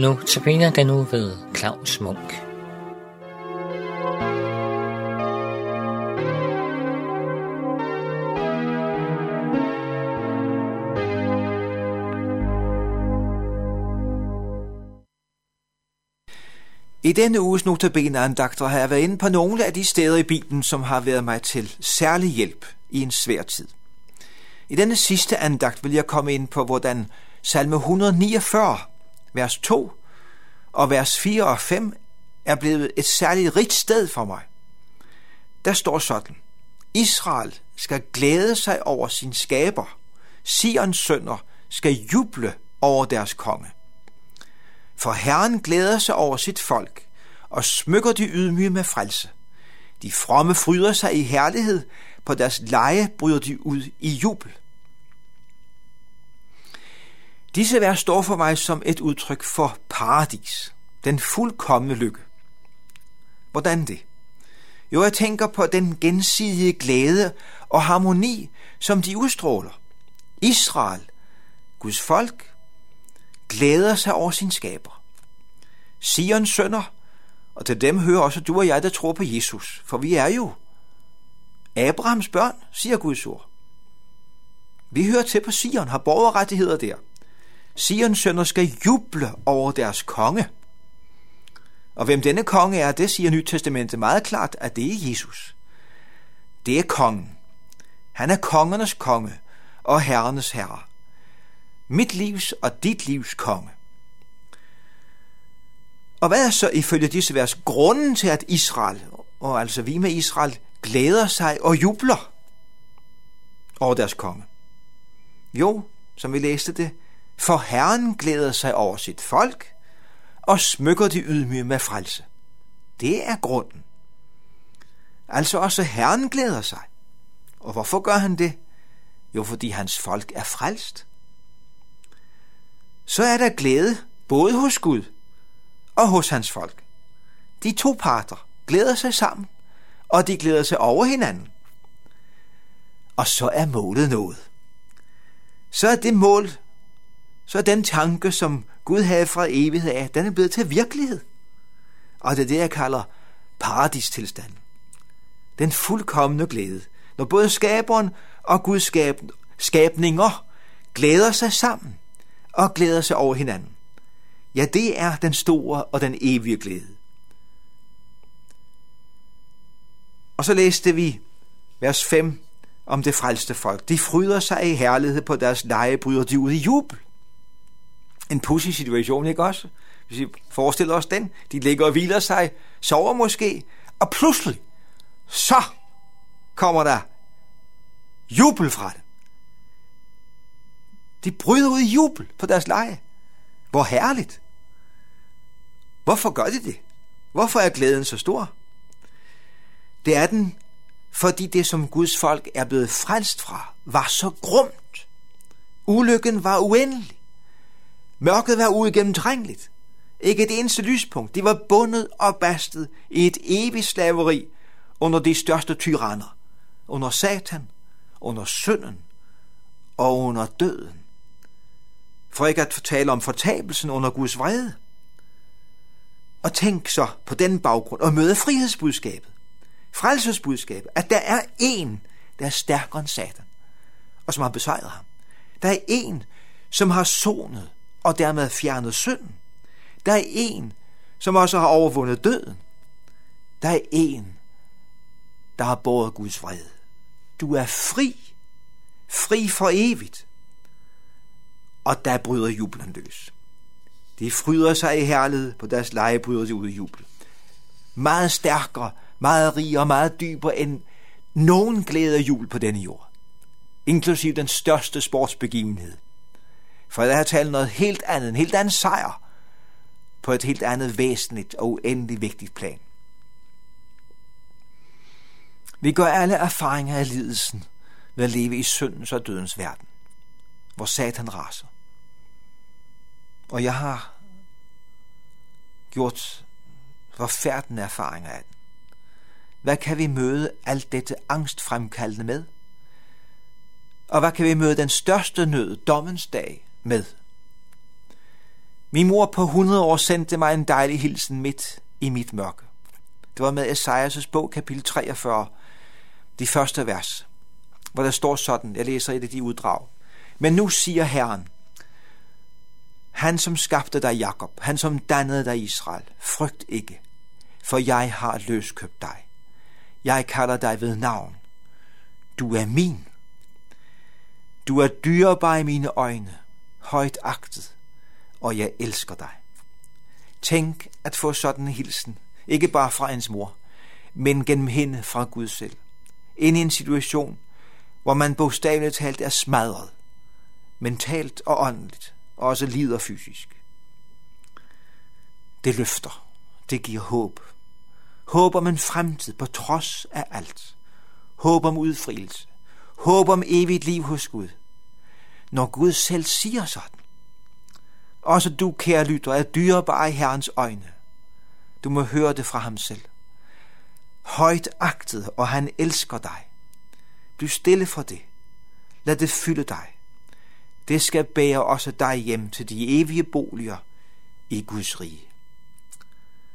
Nu tabiner den nu ved Claus Munk. I denne uges notabeneandagter har jeg været inde på nogle af de steder i Bibelen, som har været mig til særlig hjælp i en svær tid. I denne sidste andagt vil jeg komme ind på, hvordan salme 149, vers 2 og vers 4 og 5 er blevet et særligt rigt sted for mig. Der står sådan, Israel skal glæde sig over sin skaber. Sions sønner skal juble over deres konge. For Herren glæder sig over sit folk og smykker de ydmyge med frelse. De fromme fryder sig i herlighed, på deres leje bryder de ud i jubel. Disse vers står for mig som et udtryk for paradis, den fuldkommende lykke. Hvordan det? Jo, jeg tænker på den gensidige glæde og harmoni, som de udstråler. Israel, Guds folk, glæder sig over sin skaber. Sions sønder, og til dem hører også du og jeg, der tror på Jesus, for vi er jo Abrahams børn, siger Guds ord. Vi hører til på Sion, har borgerrettigheder der. Sions sønner skal juble over deres konge. Og hvem denne konge er, det siger Nyt Testamentet meget klart, at det er Jesus. Det er kongen. Han er kongernes konge og herrenes herre. Mit livs og dit livs konge. Og hvad er så ifølge disse vers grunden til, at Israel, og altså vi med Israel, glæder sig og jubler over deres konge? Jo, som vi læste det, for Herren glæder sig over sit folk og smykker de ydmyge med frelse. Det er grunden. Altså også Herren glæder sig. Og hvorfor gør han det? Jo, fordi hans folk er frelst. Så er der glæde både hos Gud og hos hans folk. De to parter glæder sig sammen, og de glæder sig over hinanden. Og så er målet nået. Så er det mål, så er den tanke, som Gud havde fra evighed af, den er blevet til virkelighed. Og det er det, jeg kalder paradistilstanden. Den fuldkommende glæde, når både skaberen og Guds skab, skabninger glæder sig sammen og glæder sig over hinanden. Ja, det er den store og den evige glæde. Og så læste vi vers 5 om det frelste folk. De fryder sig i herlighed på deres leje, bryder de ud i jubel. En pussy situation, ikke også? Hvis vi forestiller os den. De ligger og hviler sig, sover måske, og pludselig, så kommer der jubel fra dem. De bryder ud i jubel på deres leje. Hvor herligt. Hvorfor gør de det? Hvorfor er glæden så stor? Det er den, fordi det, som Guds folk er blevet frelst fra, var så grumt. Ulykken var uendelig. Mørket var uigennemtrængeligt. Ikke et eneste lyspunkt. De var bundet og bastet i et evigt slaveri under de største tyranner. Under Satan, under synden og under døden. For ikke at fortale om fortabelsen under Guds vrede. Og tænk så på den baggrund og møde frihedsbudskabet. Frelsesbudskabet, at der er en, der er stærkere end Satan, og som har besejret ham. Der er en, som har sonet og dermed fjernet synden. Der er en, som også har overvundet døden. Der er en, der har båret Guds fred. Du er fri. Fri for evigt. Og der bryder jublen løs. De fryder sig i herlighed, på deres leje bryder de ud i jubel. Meget stærkere, meget rigere og meget dybere end nogen glæder jul på denne jord. Inklusiv den største sportsbegivenhed – for der er talt noget helt andet, en helt anden sejr, på et helt andet væsentligt og uendelig vigtigt plan. Vi gør alle erfaringer af lidelsen ved at leve i syndens og dødens verden, hvor Satan raser. Og jeg har gjort forfærdende erfaringer af den. Hvad kan vi møde alt dette angstfremkaldende med? Og hvad kan vi møde den største nød, dommens dag, med. Min mor på 100 år sendte mig en dejlig hilsen midt i mit mørke. Det var med Esajas' bog, kapitel 43, de første vers, hvor der står sådan, jeg læser et af de uddrag. Men nu siger Herren, han som skabte dig Jakob, han som dannede dig Israel, frygt ikke, for jeg har løskøbt dig. Jeg kalder dig ved navn. Du er min. Du er dyrebar i mine øjne, højt agtet, og jeg elsker dig. Tænk at få sådan en hilsen, ikke bare fra ens mor, men gennem hende fra Gud selv. Ind i en situation, hvor man bogstaveligt talt er smadret, mentalt og åndeligt, og også lider fysisk. Det løfter, det giver håb. Håb om en fremtid på trods af alt. Håb om udfrielse. Håb om evigt liv hos Gud. Når Gud selv siger sådan. Også du, kære lytter, er dyrebar i Herrens øjne. Du må høre det fra ham selv. Højt agtet, og han elsker dig. Bliv stille for det. Lad det fylde dig. Det skal bære også dig hjem til de evige boliger i Guds rige.